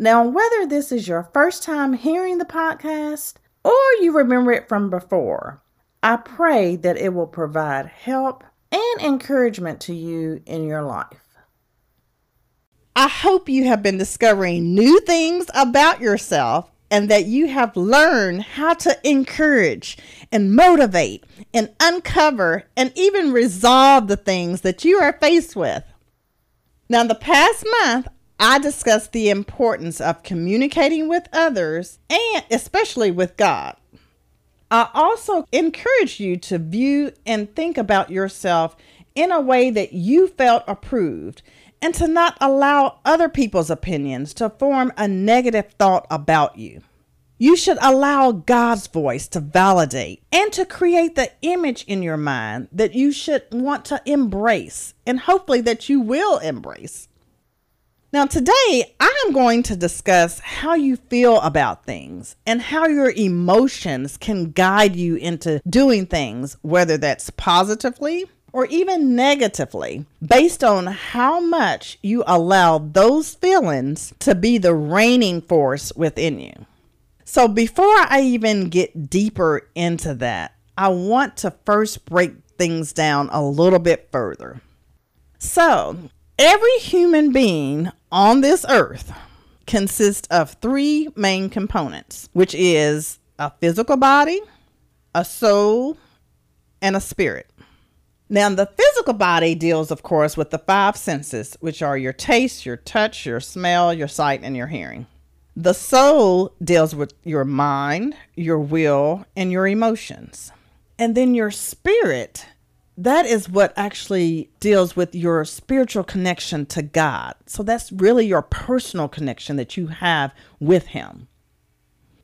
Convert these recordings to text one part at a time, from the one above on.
Now, whether this is your first time hearing the podcast or you remember it from before, I pray that it will provide help and encouragement to you in your life. I hope you have been discovering new things about yourself and that you have learned how to encourage and motivate and uncover and even resolve the things that you are faced with. Now, the past month, I discussed the importance of communicating with others and especially with God. I also encourage you to view and think about yourself in a way that you felt approved and to not allow other people's opinions to form a negative thought about you. You should allow God's voice to validate and to create the image in your mind that you should want to embrace and hopefully that you will embrace. Now, today I'm going to discuss how you feel about things and how your emotions can guide you into doing things, whether that's positively or even negatively, based on how much you allow those feelings to be the reigning force within you. So, before I even get deeper into that, I want to first break things down a little bit further. So, every human being on this earth consists of three main components, which is a physical body, a soul, and a spirit. Now, the physical body deals, of course, with the five senses, which are your taste, your touch, your smell, your sight, and your hearing. The soul deals with your mind, your will, and your emotions. And then your spirit that is what actually deals with your spiritual connection to God. So that's really your personal connection that you have with Him.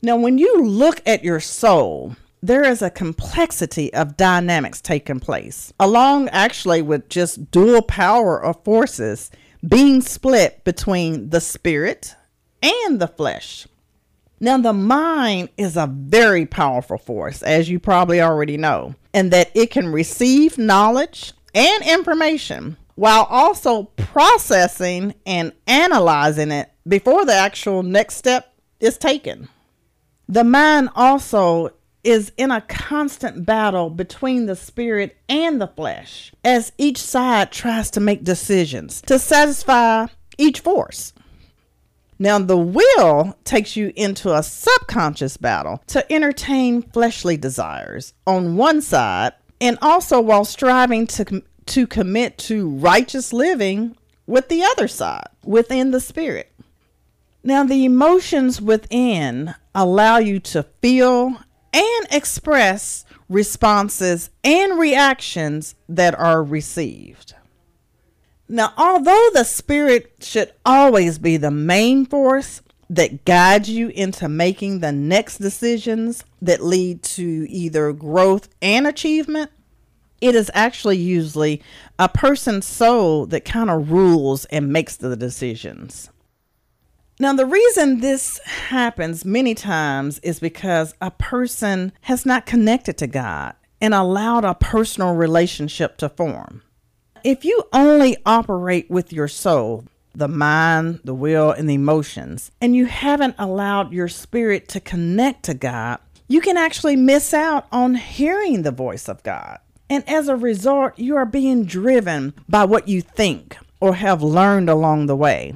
Now, when you look at your soul, there is a complexity of dynamics taking place, along actually with just dual power of forces being split between the spirit and the flesh. Now, the mind is a very powerful force, as you probably already know, and that it can receive knowledge and information while also processing and analyzing it before the actual next step is taken. The mind also is in a constant battle between the spirit and the flesh as each side tries to make decisions to satisfy each force. Now, the will takes you into a subconscious battle to entertain fleshly desires on one side, and also while striving to, to commit to righteous living with the other side, within the spirit. Now, the emotions within allow you to feel and express responses and reactions that are received. Now, although the Spirit should always be the main force that guides you into making the next decisions that lead to either growth and achievement, it is actually usually a person's soul that kind of rules and makes the decisions. Now, the reason this happens many times is because a person has not connected to God and allowed a personal relationship to form if you only operate with your soul, the mind, the will, and the emotions, and you haven't allowed your spirit to connect to God, you can actually miss out on hearing the voice of God. And as a result, you are being driven by what you think or have learned along the way,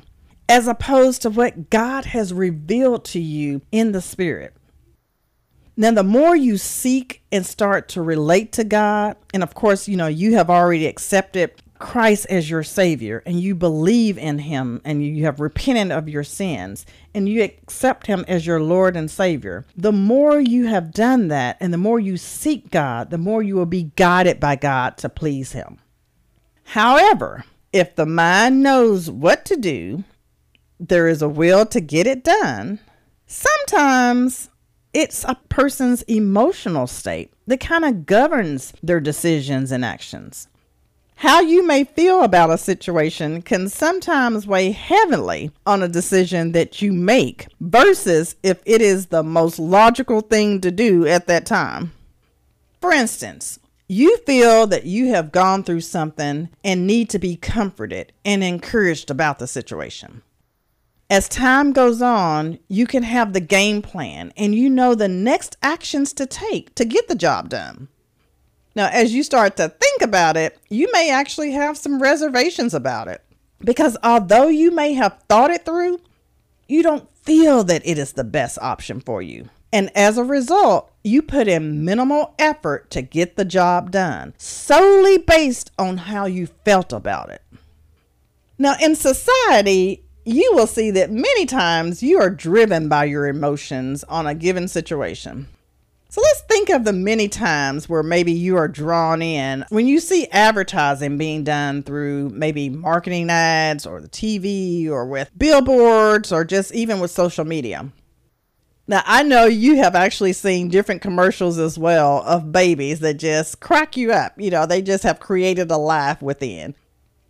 as opposed to what God has revealed to you in the Spirit. Now, the more you seek and start to relate to God, and of course, you know, you have already accepted Christ as your Savior and you believe in Him and you have repented of your sins and you accept Him as your Lord and Savior, the more you have done that and the more you seek God, the more you will be guided by God to please Him. However, if the mind knows what to do there is a will to get it done, sometimes it's a person's emotional state that kind of governs their decisions and actions. How you may feel about a situation can sometimes weigh heavily on a decision that you make versus if it is the most logical thing to do at that time. For instance, you feel that you have gone through something and need to be comforted and encouraged about the situation. As time goes on, you can have the game plan and you know the next actions to take to get the job done. Now, as you start to think about it, you may actually have some reservations about it. Because although you may have thought it through, you don't feel that it is the best option for you. And as a result, you put in minimal effort to get the job done, solely based on how you felt about it. Now, in society, you will see that many times you are driven by your emotions on a given situation. So let's think of the many times where maybe you are drawn in when you see advertising being done through maybe marketing ads or the TV or with billboards or just even with social media. Now, I know you have actually seen different commercials as well of babies that just crack you up. You know, they just have created a laugh within.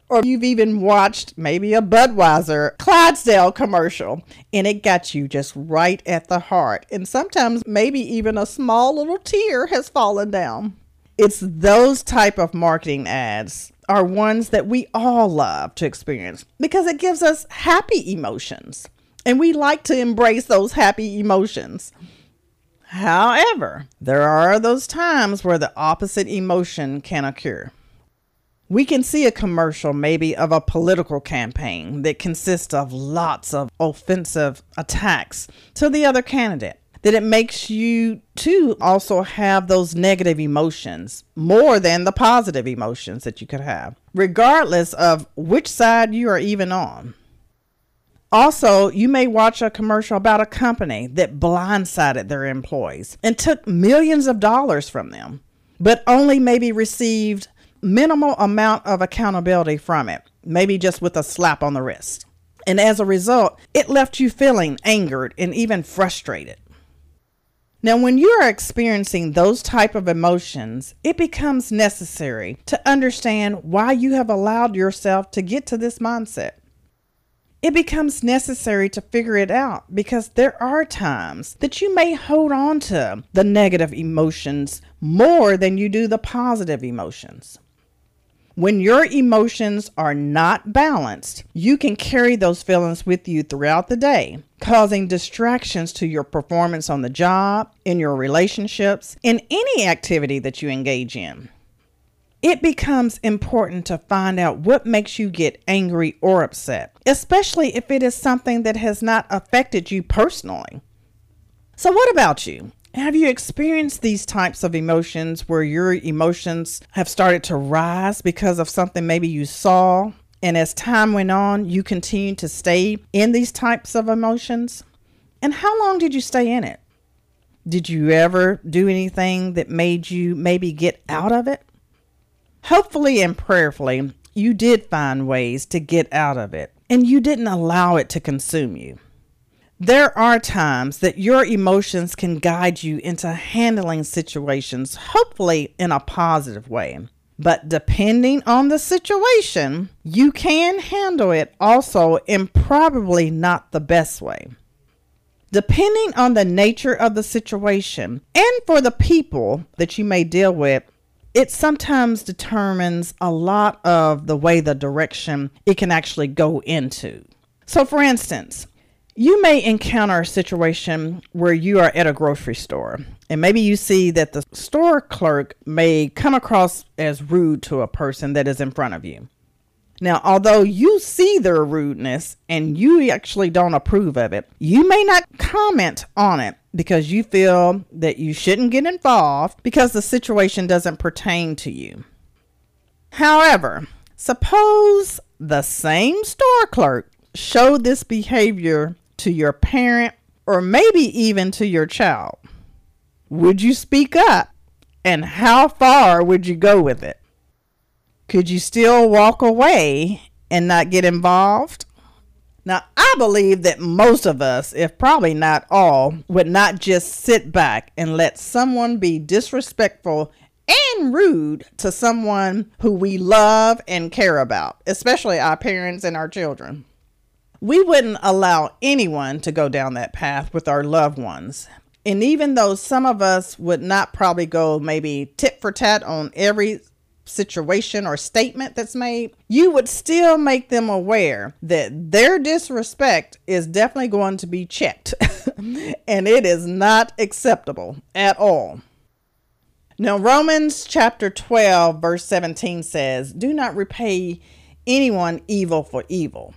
Or you've even watched maybe a Budweiser Clydesdale commercial and it got you just right at the heart. And sometimes maybe even a small little tear has fallen down. It's those type of marketing ads are ones that we all love to experience because it gives us happy emotions. And we like to embrace those happy emotions. However, there are those times where the opposite emotion can occur. We can see a commercial, maybe of a political campaign that consists of lots of offensive attacks to the other candidate. That it makes you too also have those negative emotions more than the positive emotions that you could have, regardless of which side you are even on. Also, you may watch a commercial about a company that blindsided their employees and took millions of dollars from them, but only maybe received minimal amount of accountability from it, maybe just with a slap on the wrist. And as a result, it left you feeling angered and even frustrated. Now, when you are experiencing those type of emotions, it becomes necessary to understand why you have allowed yourself to get to this mindset. It becomes necessary to figure it out because there are times that you may hold on to the negative emotions more than you do the positive emotions. When your emotions are not balanced, you can carry those feelings with you throughout the day, causing distractions to your performance on the job, in your relationships, in any activity that you engage in. It becomes important to find out what makes you get angry or upset, especially if it is something that has not affected you personally. So, what about you? Have you experienced these types of emotions where your emotions have started to rise because of something maybe you saw? And as time went on, you continue to stay in these types of emotions? And how long did you stay in it? Did you ever do anything that made you maybe get out of it? Hopefully and prayerfully, you did find ways to get out of it and you didn't allow it to consume you. There are times that your emotions can guide you into handling situations, hopefully in a positive way. But depending on the situation, you can handle it also in probably not the best way. Depending on the nature of the situation and for the people that you may deal with, it sometimes determines a lot of the way the direction it can actually go into. So, for instance, you may encounter a situation where you are at a grocery store and maybe you see that the store clerk may come across as rude to a person that is in front of you. Now, although you see their rudeness and you actually don't approve of it, you may not comment on it because you feel that you shouldn't get involved because the situation doesn't pertain to you. However, suppose the same store clerk showed this behavior to your parent, or maybe even to your child? Would you speak up? And how far would you go with it? Could you still walk away and not get involved? Now, I believe that most of us, if probably not all, would not just sit back and let someone be disrespectful and rude to someone who we love and care about, especially our parents and our children. We wouldn't allow anyone to go down that path with our loved ones. And even though some of us would not probably go maybe tit for tat on every situation or statement that's made, you would still make them aware that their disrespect is definitely going to be checked and it is not acceptable at all. Now, Romans chapter 12, verse 17 says, Do not repay anyone evil for evil.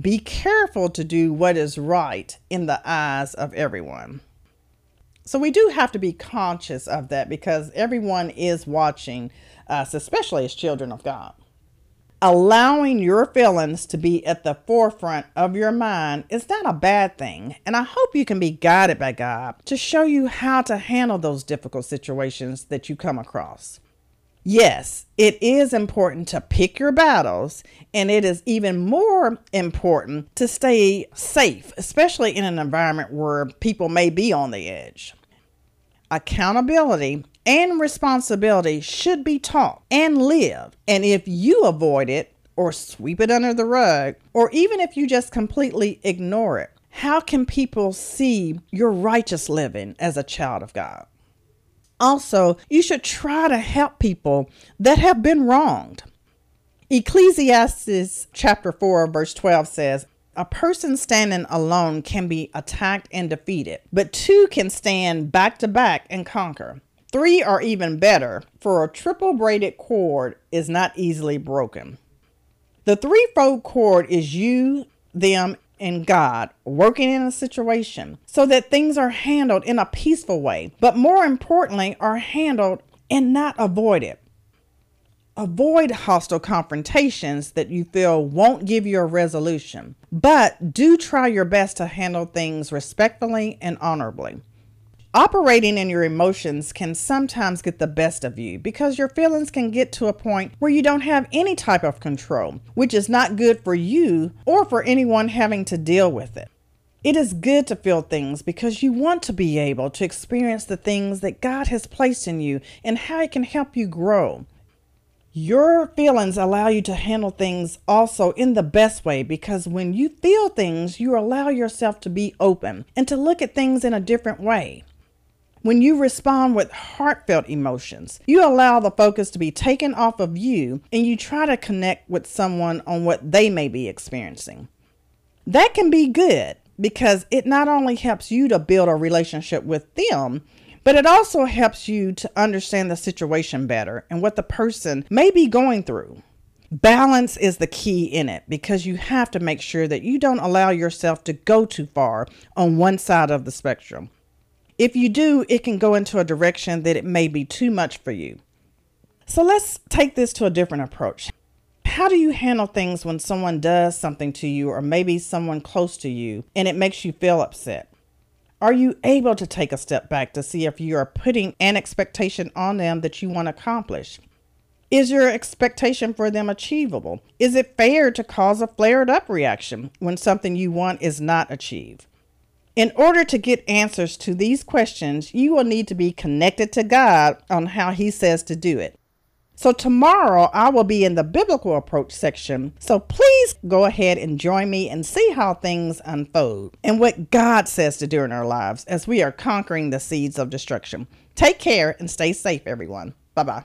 Be careful to do what is right in the eyes of everyone. So, we do have to be conscious of that because everyone is watching us, especially as children of God. Allowing your feelings to be at the forefront of your mind is not a bad thing, and I hope you can be guided by God to show you how to handle those difficult situations that you come across. Yes, it is important to pick your battles, and it is even more important to stay safe, especially in an environment where people may be on the edge. Accountability and responsibility should be taught and lived. And if you avoid it or sweep it under the rug, or even if you just completely ignore it, how can people see your righteous living as a child of God? Also, you should try to help people that have been wronged. Ecclesiastes chapter 4 verse 12 says, a person standing alone can be attacked and defeated, but two can stand back to back and conquer. Three are even better, for a triple braided cord is not easily broken. The threefold cord is you, them, and God working in a situation so that things are handled in a peaceful way, but more importantly, are handled and not avoided. Avoid hostile confrontations that you feel won't give you a resolution, but do try your best to handle things respectfully and honorably. Operating in your emotions can sometimes get the best of you because your feelings can get to a point where you don't have any type of control, which is not good for you or for anyone having to deal with it. It is good to feel things because you want to be able to experience the things that God has placed in you and how it can help you grow. Your feelings allow you to handle things also in the best way because when you feel things, you allow yourself to be open and to look at things in a different way. When you respond with heartfelt emotions, you allow the focus to be taken off of you and you try to connect with someone on what they may be experiencing. That can be good because it not only helps you to build a relationship with them, but it also helps you to understand the situation better and what the person may be going through. Balance is the key in it because you have to make sure that you don't allow yourself to go too far on one side of the spectrum. If you do, it can go into a direction that it may be too much for you. So let's take this to a different approach. How do you handle things when someone does something to you, or maybe someone close to you, and it makes you feel upset? Are you able to take a step back to see if you are putting an expectation on them that you want to accomplish? Is your expectation for them achievable? Is it fair to cause a flared up reaction when something you want is not achieved? In order to get answers to these questions, you will need to be connected to God on how He says to do it. So, tomorrow I will be in the biblical approach section. So, please go ahead and join me and see how things unfold and what God says to do in our lives as we are conquering the seeds of destruction. Take care and stay safe, everyone. Bye bye.